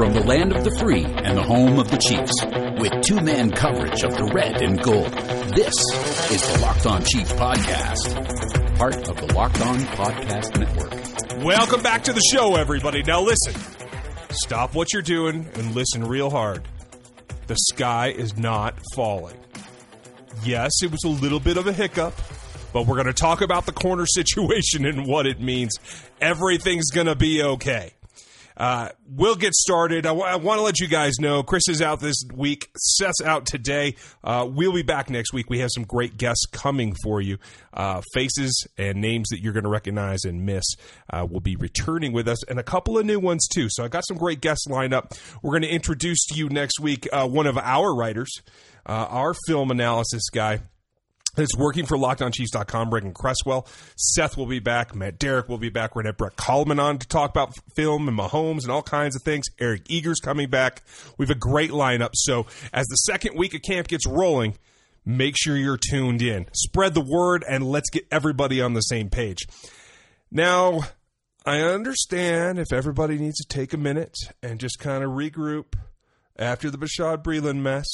From the land of the free and the home of the Chiefs, with two man coverage of the red and gold, this is the Locked On Chiefs Podcast, part of the Locked On Podcast Network. Welcome back to the show, everybody. Now, listen, stop what you're doing and listen real hard. The sky is not falling. Yes, it was a little bit of a hiccup, but we're going to talk about the corner situation and what it means. Everything's going to be okay. Uh, we'll get started. I, w- I want to let you guys know Chris is out this week. Seth's out today. Uh, we'll be back next week. We have some great guests coming for you. Uh, faces and names that you're going to recognize and miss uh, will be returning with us, and a couple of new ones too. So I got some great guests lined up. We're going to introduce to you next week uh, one of our writers, uh, our film analysis guy that's working for LockedOnChiefs.com, Brendan Cresswell. Seth will be back. Matt Derrick will be back. We're going to have Brett Coleman on to talk about film and Mahomes and all kinds of things. Eric Eager's coming back. We have a great lineup. So as the second week of camp gets rolling, make sure you're tuned in. Spread the word and let's get everybody on the same page. Now, I understand if everybody needs to take a minute and just kind of regroup after the Bashaud Breeland mess.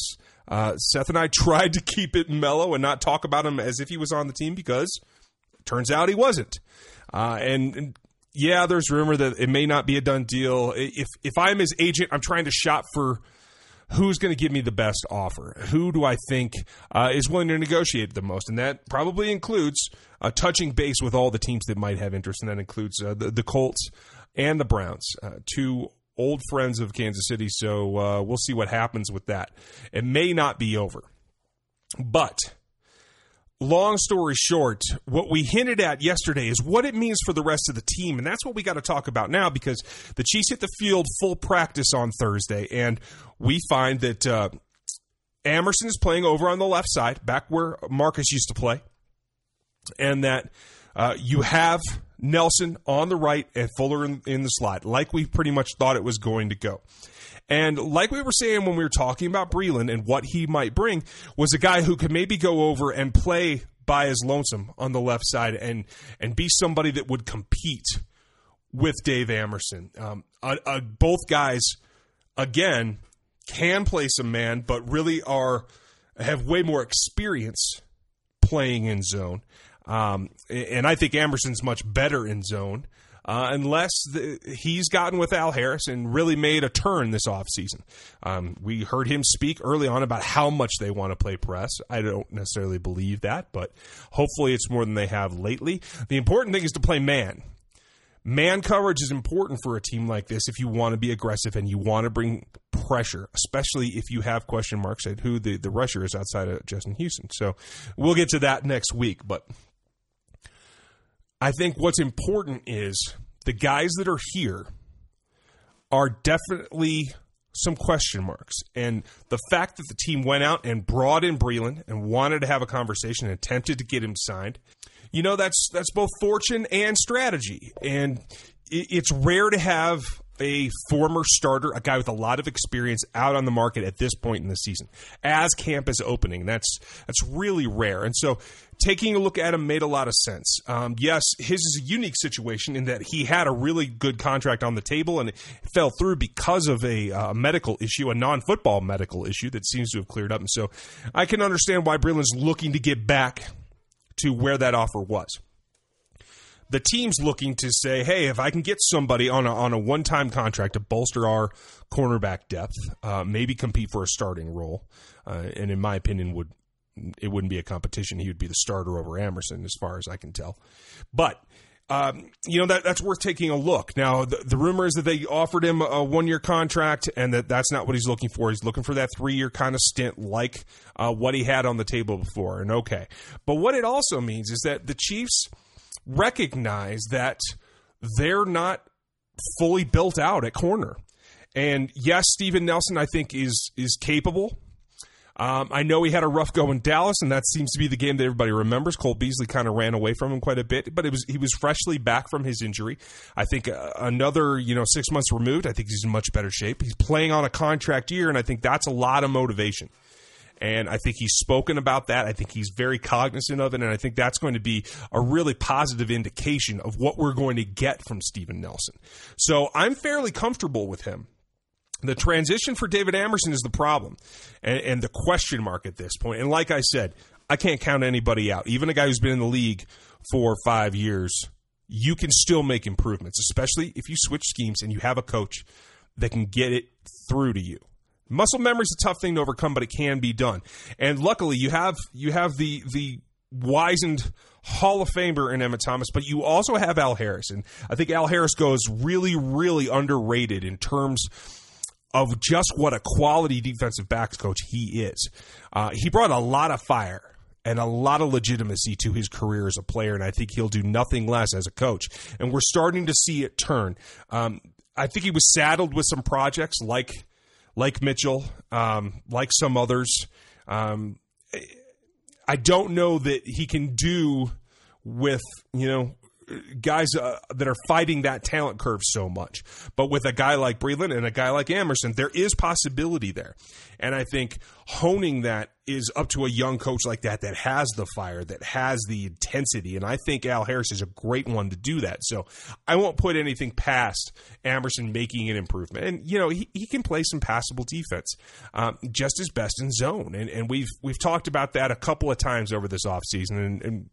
Uh, Seth and I tried to keep it mellow and not talk about him as if he was on the team because turns out he wasn't. Uh, and, and, yeah, there's rumor that it may not be a done deal. If if I'm his agent, I'm trying to shop for who's going to give me the best offer. Who do I think uh, is willing to negotiate the most? And that probably includes uh, touching base with all the teams that might have interest, and that includes uh, the, the Colts and the Browns, uh, two old friends of Kansas City. So uh, we'll see what happens with that. It may not be over. But long story short, what we hinted at yesterday is what it means for the rest of the team. And that's what we got to talk about now because the Chiefs hit the field full practice on Thursday. And we find that uh, Amerson is playing over on the left side, back where Marcus used to play. And that uh, you have Nelson on the right and Fuller in, in the slot, like we pretty much thought it was going to go. And like we were saying when we were talking about Breeland and what he might bring, was a guy who could maybe go over and play by his lonesome on the left side and and be somebody that would compete with Dave Amerson. Um, uh, uh, both guys, again, can play some man, but really are have way more experience playing in zone. Um, and I think Amerson's much better in zone. Uh, unless the, he's gotten with Al Harris and really made a turn this offseason. Um, we heard him speak early on about how much they want to play press. I don't necessarily believe that, but hopefully it's more than they have lately. The important thing is to play man. Man coverage is important for a team like this if you want to be aggressive and you want to bring pressure, especially if you have question marks at who the, the rusher is outside of Justin Houston. So we'll get to that next week, but I think what's important is the guys that are here are definitely some question marks. And the fact that the team went out and brought in Breeland and wanted to have a conversation and attempted to get him signed, you know, that's that's both fortune and strategy. And it's rare to have a former starter, a guy with a lot of experience out on the market at this point in the season as camp is opening. That's that's really rare. And so taking a look at him made a lot of sense. Um, yes, his is a unique situation in that he had a really good contract on the table and it fell through because of a uh, medical issue, a non-football medical issue that seems to have cleared up. And so I can understand why Breeland's looking to get back to where that offer was the team's looking to say, hey, if I can get somebody on a, on a one time contract to bolster our cornerback depth, uh, maybe compete for a starting role, uh, and in my opinion, would it wouldn't be a competition. He would be the starter over Amerson, as far as I can tell. But um, you know that that's worth taking a look. Now, the, the rumor is that they offered him a one year contract, and that that's not what he's looking for. He's looking for that three year kind of stint, like uh, what he had on the table before. And okay, but what it also means is that the Chiefs recognize that they're not fully built out at corner. And yes, Steven Nelson, I think, is is capable. Um, I know he had a rough go in Dallas, and that seems to be the game that everybody remembers. Cole Beasley kind of ran away from him quite a bit, but it was he was freshly back from his injury. I think uh, another you know six months removed, I think he's in much better shape. He's playing on a contract year, and I think that's a lot of motivation. And I think he's spoken about that. I think he's very cognizant of it. And I think that's going to be a really positive indication of what we're going to get from Steven Nelson. So I'm fairly comfortable with him. The transition for David Amerson is the problem and, and the question mark at this point. And like I said, I can't count anybody out. Even a guy who's been in the league for five years, you can still make improvements, especially if you switch schemes and you have a coach that can get it through to you. Muscle memory is a tough thing to overcome, but it can be done. And luckily, you have you have the the wizened Hall of Famer in Emmitt Thomas, but you also have Al Harris, and I think Al Harris goes really, really underrated in terms of just what a quality defensive backs coach he is. Uh, he brought a lot of fire and a lot of legitimacy to his career as a player, and I think he'll do nothing less as a coach. And we're starting to see it turn. Um, I think he was saddled with some projects like like Mitchell, um, like some others. Um, I don't know that he can do with you know guys uh, that are fighting that talent curve so much. But with a guy like Breeland and a guy like Amerson, there is possibility there. And I think honing that is up to a young coach like that that has the fire, that has the intensity. And I think Al Harris is a great one to do that. So I won't put anything past Amerson making an improvement. And, you know, he, he can play some passable defense um, just as best in zone. And, and we've we've talked about that a couple of times over this offseason, and, and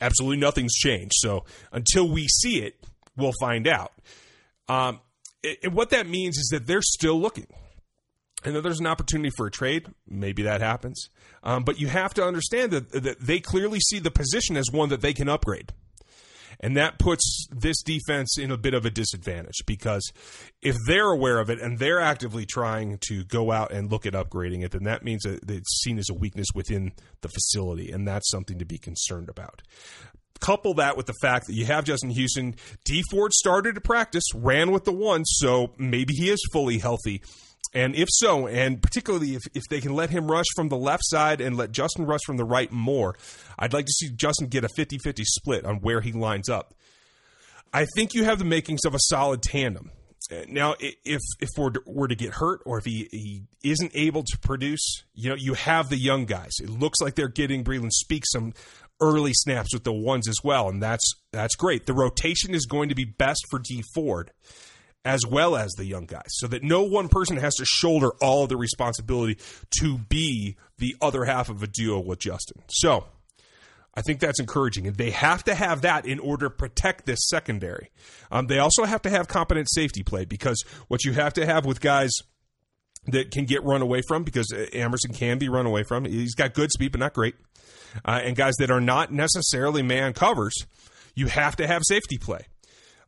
absolutely nothing's changed. So until we see it, we'll find out. Um, and what that means is that they're still looking and that there's an opportunity for a trade. Maybe that happens. Um, but you have to understand that, that they clearly see the position as one that they can upgrade. And that puts this defense in a bit of a disadvantage because if they're aware of it and they're actively trying to go out and look at upgrading it, then that means that it's seen as a weakness within the facility. And that's something to be concerned about couple that with the fact that you have Justin Houston. Dee Ford started to practice, ran with the one, so maybe he is fully healthy. And if so, and particularly if, if they can let him rush from the left side and let Justin rush from the right more, I'd like to see Justin get a 50 50 split on where he lines up. I think you have the makings of a solid tandem. Uh, now, if if Ford were to get hurt or if he, he isn't able to produce, you know, you have the young guys. It looks like they're getting Breeland Speaks some early snaps with the ones as well, and that's that's great. The rotation is going to be best for Dee Ford as well as the young guys, so that no one person has to shoulder all the responsibility to be the other half of a duo with Justin. So I think that's encouraging. And they have to have that in order to protect this secondary. Um, they also have to have competent safety play because what you have to have with guys that can get run away from, because Amerson can be run away from, he's got good speed, but not great. Uh, and guys that are not necessarily man covers, you have to have safety play.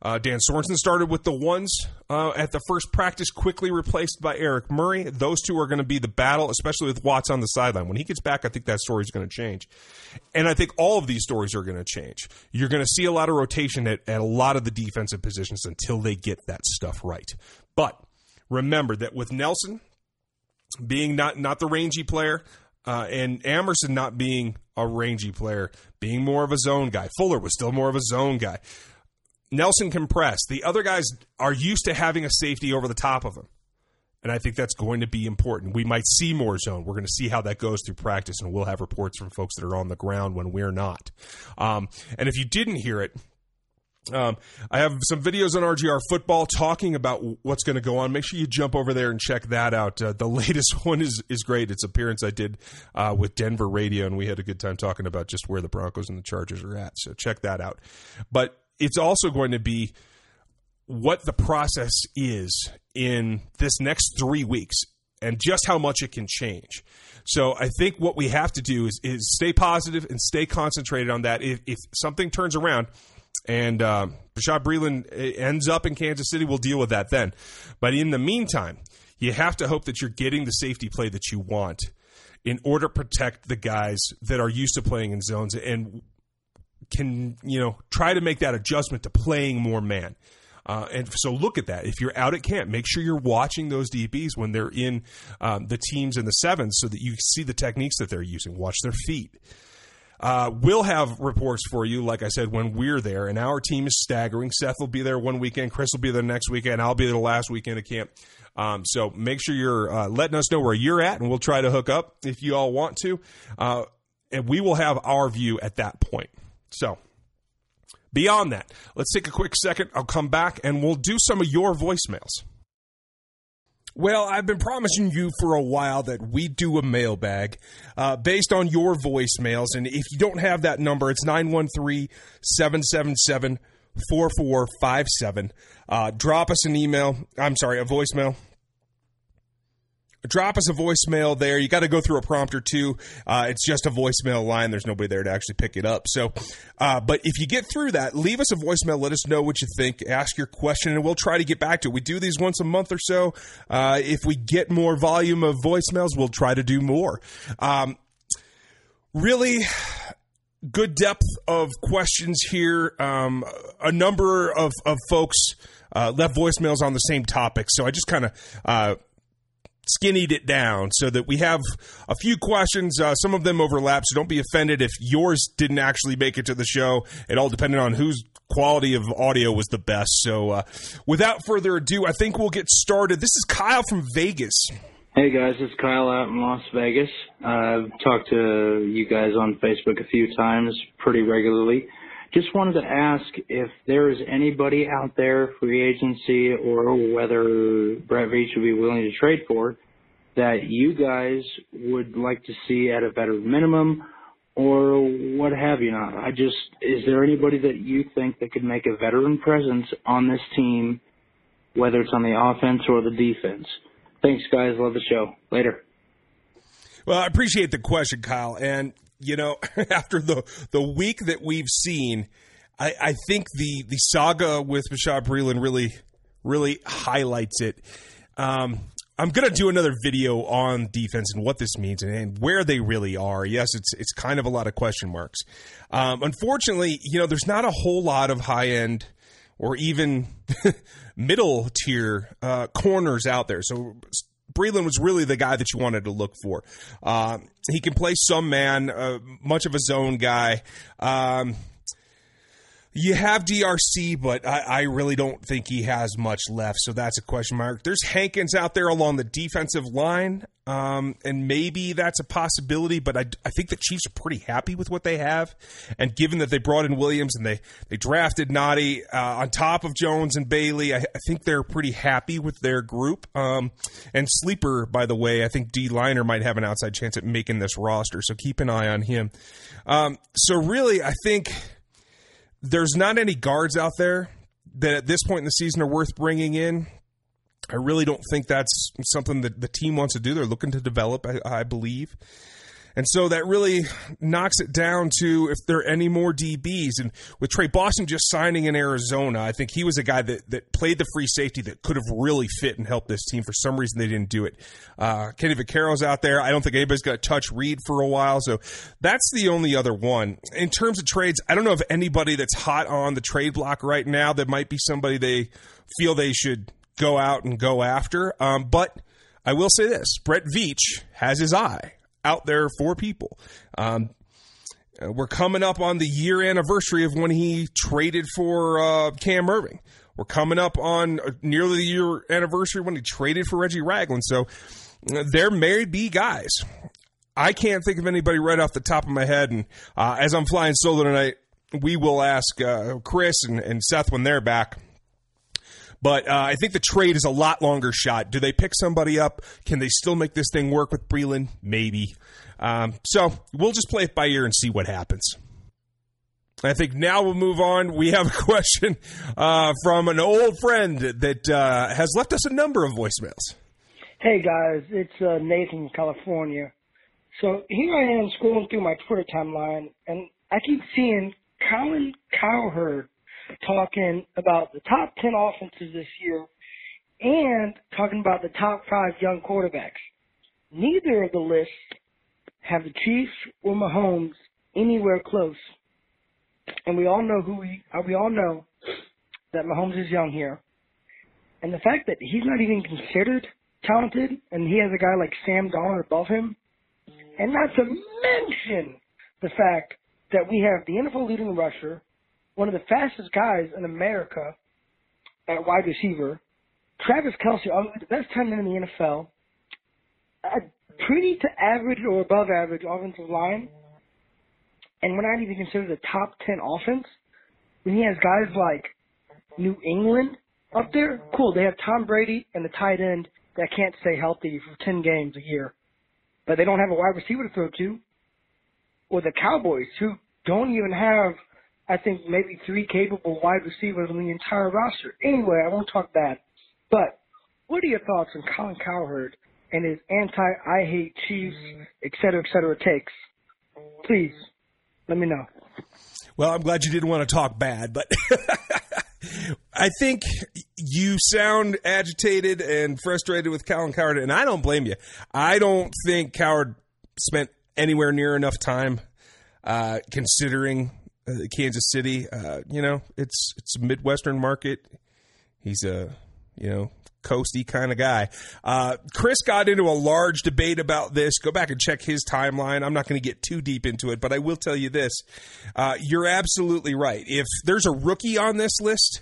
Uh, Dan Sorensen started with the ones uh, at the first practice, quickly replaced by Eric Murray. Those two are going to be the battle, especially with Watts on the sideline. When he gets back, I think that story is going to change. And I think all of these stories are going to change. You're going to see a lot of rotation at, at a lot of the defensive positions until they get that stuff right. But remember that with Nelson being not, not the rangy player, uh, and Amerson not being a rangy player, being more of a zone guy. Fuller was still more of a zone guy. Nelson can press. The other guys are used to having a safety over the top of him. And I think that's going to be important. We might see more zone. We're going to see how that goes through practice, and we'll have reports from folks that are on the ground when we're not. Um, and if you didn't hear it, um, I have some videos on RGR football talking about what's going to go on. Make sure you jump over there and check that out. Uh, the latest one is is great. It's appearance I did uh, with Denver Radio, and we had a good time talking about just where the Broncos and the Chargers are at. So check that out. But it's also going to be what the process is in this next three weeks and just how much it can change. So I think what we have to do is, is stay positive and stay concentrated on that. If, if something turns around and uh, Bashaud Breeland ends up in Kansas City, we'll deal with that then. But in the meantime, you have to hope that you're getting the safety play that you want in order to protect the guys that are used to playing in zones. And can you know try to make that adjustment to playing more man. Uh, and so look at that. If you're out at camp, make sure you're watching those DBs when they're in um, the teams in the sevens so that you see the techniques that they're using. Watch their feet. Uh, we'll have reports for you, like I said, when we're there. And our team is staggering. Seth will be there one weekend. Chris will be there next weekend. I'll be there the last weekend of camp. Um, so make sure you're uh, letting us know where you're at, and we'll try to hook up if you all want to. Uh, and we will have our view at that point. So, beyond that, let's take a quick second. I'll come back and we'll do some of your voicemails. Well, I've been promising you for a while that we do a mailbag uh, based on your voicemails. And if you don't have that number, it's 913 777 4457. Uh, drop us an email. I'm sorry, a voicemail drop us a voicemail there. You got to go through a prompter too. Uh, it's just a voicemail line. There's nobody there to actually pick it up. So, uh, but if you get through that, leave us a voicemail. Let us know what you think. Ask your question, and we'll try to get back to it. We do these once a month or so. Uh, if we get more volume of voicemails, we'll try to do more. Um, really good depth of questions here. Um, a number of, of folks uh, left voicemails on the same topic. So I just kind of uh, skinnied it down so that we have a few questions. Uh, some of them overlap, so don't be offended if yours didn't actually make it to the show. It all depended on whose quality of audio was the best. So, uh, without further ado, I think we'll get started. This is Kyle from Vegas. Hey guys, it's Kyle out in Las Vegas. I've talked to you guys on Facebook a few times pretty regularly. Just wanted to ask if there is anybody out there, free agency, or whether Brett Veach would be willing to trade for, that you guys would like to see at a better minimum, or what have you not. I just, is there anybody that you think that could make a veteran presence on this team, whether it's on the offense or the defense? Thanks, guys. Love the show. Later. Well, I appreciate the question, Kyle. And you know, after the the week that we've seen, I, I think the the saga with Bashaud Breeland really really highlights it. Um, I'm gonna do another video on defense and what this means and, and, where they really are. Yes, it's it's kind of a lot of question marks. Um, unfortunately, you know, there's not a whole lot of high end or even middle tier uh, corners out there. So Breeland was really the guy that you wanted to look for. Uh, he can play some man, uh, much of a zone guy. Um, you have DRC, but I, I, really don't think he has much left, so that's a question mark. There's Hankins out there along the defensive line, um, and maybe that's a possibility, but I, I, think the Chiefs are pretty happy with what they have. And given that they brought in Williams and they, they drafted Nnadi uh, on top of Jones and Bailey, I, I, think they're pretty happy with their group. Um, and Sleeper, by the way, I think D Liner might have an outside chance at making this roster, so keep an eye on him. Um, so, really, I think there's not any guards out there that at this point in the season are worth bringing in. I really don't think that's something that the team wants to do. They're looking to develop, I, I believe. And so that really knocks it down to if there are any more DBs. And with Tre Boston just signing in Arizona, I think he was a guy that, that played the free safety that could have really fit and helped this team. For some reason, they didn't do it. Uh, Kenny Vaccaro's out there. I don't think anybody's going to touch Reid for a while. So that's the only other one. In terms of trades, I don't know if anybody that's hot on the trade block right now that might be somebody they feel they should go out and go after. Um, but I will say this Brett Veach has his eye out there for people. Um, uh, we're coming up on the year anniversary of when he traded for uh, Cam Erving. We're coming up on uh, nearly the year anniversary when he traded for Reggie Ragland. So uh, there may be guys. I can't think of anybody right off the top of my head. And uh, as I'm flying solo tonight, we will ask uh, Chris and, and Seth when they're back but uh, I think the trade is a lot longer shot. Do they pick somebody up? Can they still make this thing work with Breeland? Maybe. Um, so we'll just play it by ear and see what happens. I think now we'll move on. We have a question uh, from an old friend that uh, has left us a number of voicemails. Hey guys, it's uh, Nathan, California. So here I am scrolling through my Twitter timeline, and I keep seeing Colin Cowherd talking about the top 10 offenses this year and talking about the top five young quarterbacks. Neither of the lists have the Chiefs or Mahomes anywhere close. And we all know who we, uh, we all know that Mahomes is young here. And the fact that he's not even considered talented and he has a guy like Sam Darnold above him, and not to mention the fact that we have the NFL leading rusher, one of the fastest guys in America at wide receiver. Travis Kelce, arguably the best tight end in the NFL. A pretty to average or above average offensive line. And we're not even considered a top 10 offense. When he has guys like New England up there, cool. They have Tom Brady and the tight end that can't stay healthy for 10 games a year, but they don't have a wide receiver to throw to. Or the Cowboys, who don't even have, I think, maybe three capable wide receivers on the entire roster. Anyway, I won't talk bad. But what are your thoughts on Colin Cowherd and his anti-I hate Chiefs, et cetera, et cetera takes? Please, let me know. Well, I'm glad you didn't want to talk bad, but I think you sound agitated and frustrated with Colin Cowherd, and I don't blame you. I don't think Cowherd spent anywhere near enough time uh, considering Kansas City. Uh, you know, it's it's midwestern market. He's a you know coasty kind of guy. Uh, Chris got into a large debate about this. Go back and check his timeline. I'm not going to get too deep into it, but I will tell you this: uh, you're absolutely right. If there's a rookie on this list,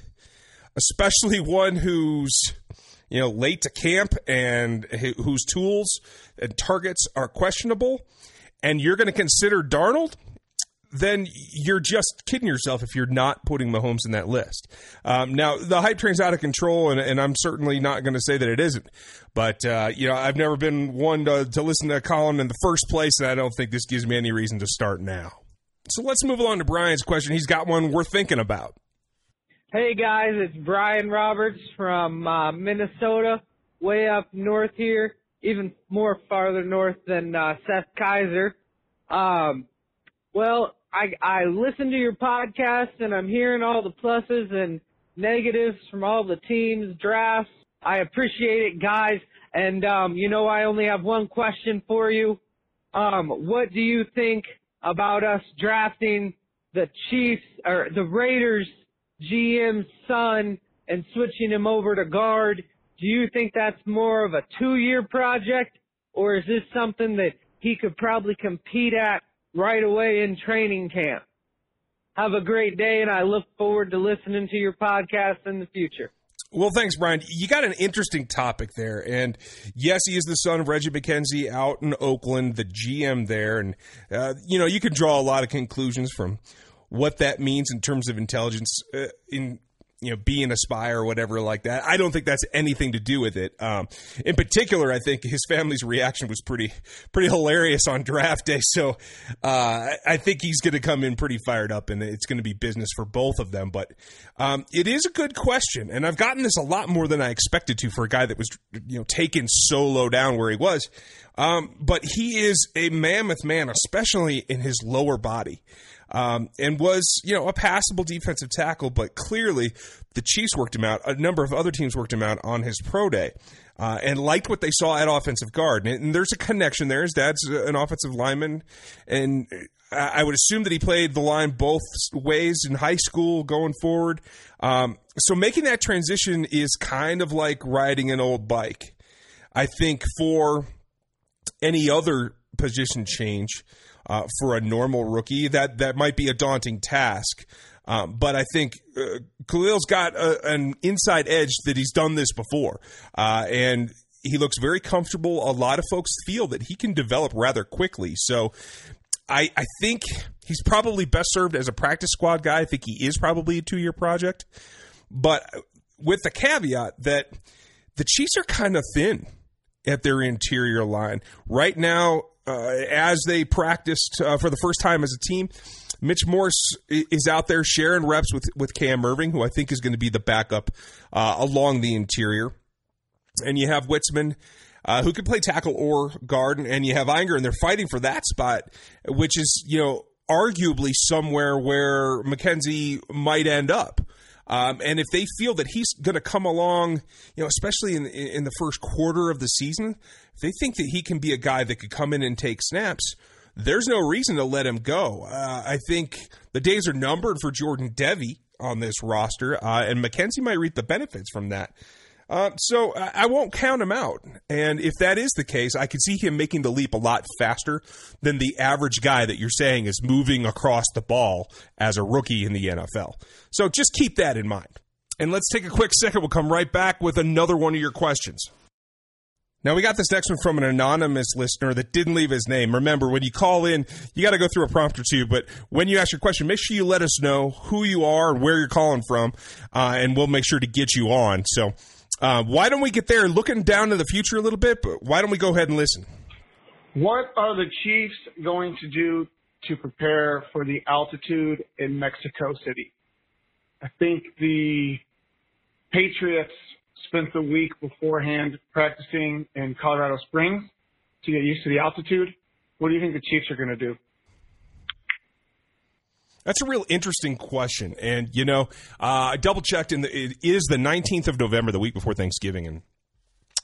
especially one who's you know late to camp and whose tools and targets are questionable, and you're going to consider Darnold then you're just kidding yourself if you're not putting Mahomes in that list. Um, now, the hype train's out of control, and, and I'm certainly not going to say that it isn't. But, uh, you know, I've never been one to, to listen to Colin in the first place, and I don't think this gives me any reason to start now. So let's move along to Brian's question. He's got one worth thinking about. Hey, guys, it's Brian Roberts from uh, Minnesota, way up north here, even more farther north than uh, Seth Keysor. Um, well, I I listen to your podcast and I'm hearing all the pluses and negatives from all the teams, drafts. I appreciate it, guys. And um, you know, I only have one question for you. Um, what do you think about us drafting the Chiefs or the Raiders GM's son and switching him over to guard? Do you think that's more of a two-year project, or is this something that he could probably compete at right away in training camp. Have a great day, and I look forward to listening to your podcast in the future. Well, thanks, Brian. You got an interesting topic there. And yes, he is the son of Reggie McKenzie out in Oakland, the GM there. And, uh, you know, you can draw a lot of conclusions from what that means in terms of intelligence uh, in you know, being a spy or whatever like that. I don't think that's anything to do with it. Um, in particular, I think his family's reaction was pretty, pretty hilarious on draft day. So, uh, I think he's going to come in pretty fired up and it's going to be business for both of them. But, um, it is a good question. And I've gotten this a lot more than I expected to for a guy that was, you know, taken so low down where he was. Um, but he is a mammoth man, especially in his lower body um, and was you know a passable defensive tackle, but clearly the Chiefs worked him out. A number of other teams worked him out on his pro day. Uh, and liked what they saw at offensive guard. And, and, there's a connection there. His dad's an offensive lineman, and I would assume that he played the line both ways in high school going forward. Um, so making that transition is kind of like riding an old bike. I think for any other position change, uh, for a normal rookie, that that might be a daunting task. Um, but I think uh, Kahlil's got a, an inside edge that he's done this before, uh, and he looks very comfortable. A lot of folks feel that he can develop rather quickly. So I, I think he's probably best served as a practice squad guy. I think he is probably a two year project, but with the caveat that the Chiefs are kind of thin at their interior line right now uh, as they practiced uh, for the first time as a team. Mitch Morse is out there sharing reps with, with Cam Erving, who I think is going to be the backup uh, along the interior. And you have Witzmann, uh, who can play tackle or guard, and you have Ehinger, and they're fighting for that spot, which is, you know, arguably somewhere where McKenzie might end up. Um, and if they feel that he's going to come along, you know, especially in in the first quarter of the season, if they think that he can be a guy that could come in and take snaps, there's no reason to let him go. Uh, I think the days are numbered for Jordan Devey on this roster, uh, and McKenzie might reap the benefits from that. Uh, so I won't count him out. And if that is the case, I could see him making the leap a lot faster than the average guy that you're saying is moving across the ball as a rookie in the NFL. So just keep that in mind. And let's take a quick second. We'll come right back with another one of your questions. Now, we got this next one from an anonymous listener that didn't leave his name. Remember, when you call in, you got to go through a prompt or two, but when you ask your question, make sure you let us know who you are and where you're calling from, uh, and we'll make sure to get you on. So, Uh, why don't we get there? Looking down to the future a little bit, but why don't we go ahead and listen? What are the Chiefs going to do to prepare for the altitude in Mexico City? I think the Patriots spent the week beforehand practicing in Colorado Springs to get used to the altitude. What do you think the Chiefs are going to do? That's a real interesting question. And, you know, uh, I double checked, and it is the 19th of November, the week before Thanksgiving. And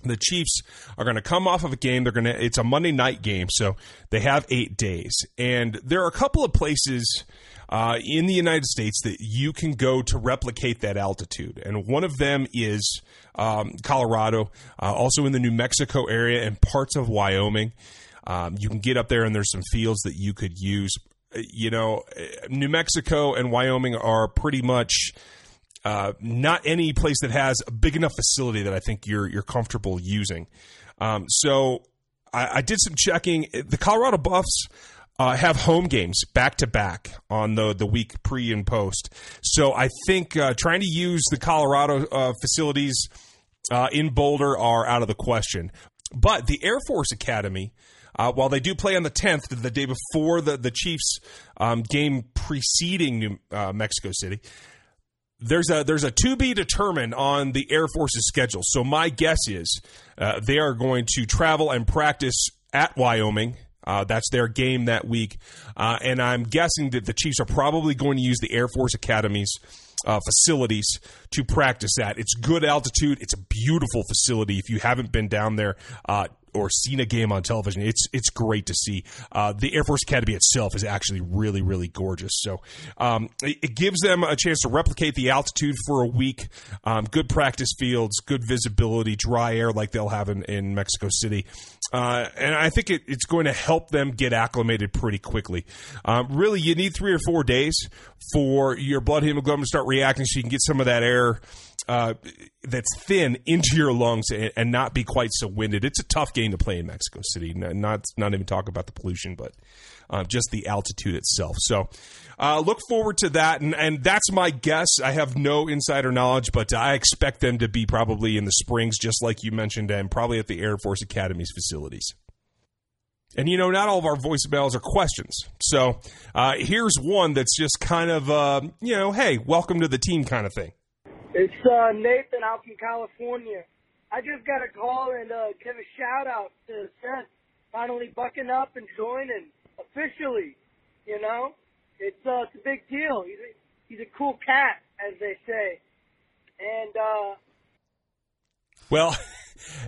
the Chiefs are going to come off of a game. They're going to, it's a Monday night game, so they have eight days. And there are a couple of places uh, in the United States that you can go to replicate that altitude. And one of them is um, Colorado, uh, also in the New Mexico area and parts of Wyoming. Um, you can get up there, and there's some fields that you could use. You know, New Mexico and Wyoming are pretty much. Uh, not any place that has a big enough facility that I think you're you're comfortable using. Um, so I, I, did some checking. The Colorado Buffs uh, have home games back to back on the the week pre and post. So I think uh, trying to use the Colorado uh, facilities uh, in Boulder are out of the question. But the Air Force Academy. Uh, while they do play on the 10th, the day before the, the Chiefs um, game preceding New, uh, Mexico City, there's a there's a to be determined on the Air Force's schedule. So my guess is uh, they are going to travel and practice at Wyoming uh, that's their game that week. Uh, and I'm guessing that the Chiefs are probably going to use the Air Force Academy's uh, facilities to practice that. It's good altitude. It's a beautiful facility. If you haven't been down there, uh, or seen a game on television, it's it's great to see. Uh, the Air Force Academy itself is actually really really gorgeous. So um, it, it, gives them a chance to replicate the altitude for a week. Um, good practice fields, good visibility, dry air like they'll have in, in Mexico City. Uh, and I think it, it's going to help them get acclimated pretty quickly. Um, really, you need three or four days for your blood hemoglobin to start reacting so you can get some of that air uh, that's thin into your lungs and, and, not be quite so winded. It's a tough game to play in Mexico City. Not not even talk about the pollution, but uh, just the altitude itself. So uh, look forward to that, and, and that's my guess. I have no insider knowledge, but I expect them to be probably in the Springs, just like you mentioned, and probably at the Air Force Academy's facilities. And you know, not all of our voicemails are questions. So uh, here's one that's just kind of, uh, you know, hey, welcome to the team kind of thing. It's uh, Nathan out from California. I just got a call and uh, give a shout out to Seth finally bucking up and joining officially. You know, it's uh, it's a big deal. He's a, he's a cool cat, as they say. And uh, well,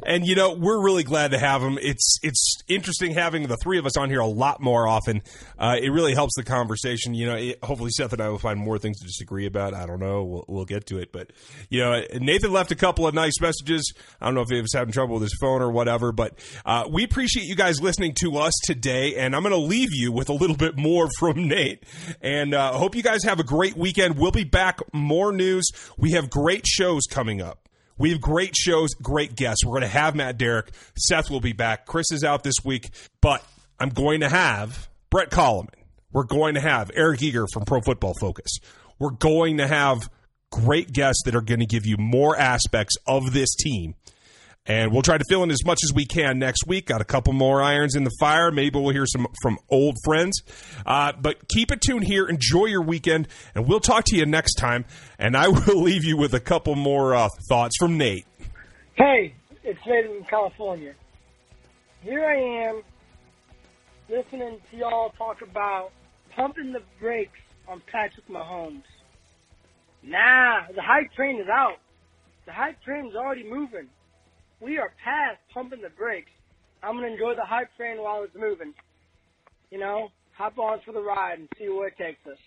and you know we're really glad to have him. It's it's interesting having the three of us on here a lot more often. Uh, it really helps the conversation. You know, it, hopefully Seth and I will find more things to disagree about. I don't know. We'll, we'll get to it, but you know, Nathan left a couple of nice messages. I don't know if he was having trouble with his phone or whatever, but uh, we appreciate you guys listening to us today. And I'm going to leave you with a little bit more from Nate. And uh, hope you guys have a great weekend. We'll be back. More news. We have great shows coming up. We have great shows, great guests. We're going to have Matt Derrick. Seth will be back. Chris is out this week, but I'm going to have Brett Coleman. We're going to have Eric Eager from Pro Football Focus. We're going to have great guests that are going to give you more aspects of this team and we'll try to fill in as much as we can next week. Got a couple more irons in the fire. Maybe we'll hear some from old friends. Uh, but keep it tuned here. Enjoy your weekend, and we'll talk to you next time. And I will leave you with a couple more uh, thoughts from Nate. Hey, it's Nate in California. Here I am listening to y'all talk about pumping the brakes on Patrick Mahomes. Nah, the hype train is out. The hype train is already moving we are past pumping the brakes. I'm gonna enjoy the hype train while it's moving. You know, hop on for the ride and see where it takes us.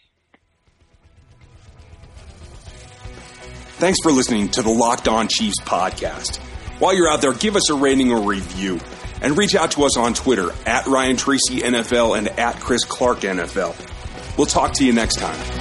Thanks for listening to the Locked On Chiefs podcast. While you're out there, give us a rating or review and reach out to us on Twitter at Ryan Tracy NFL and at Chris Clark NFL. We'll talk to you next time.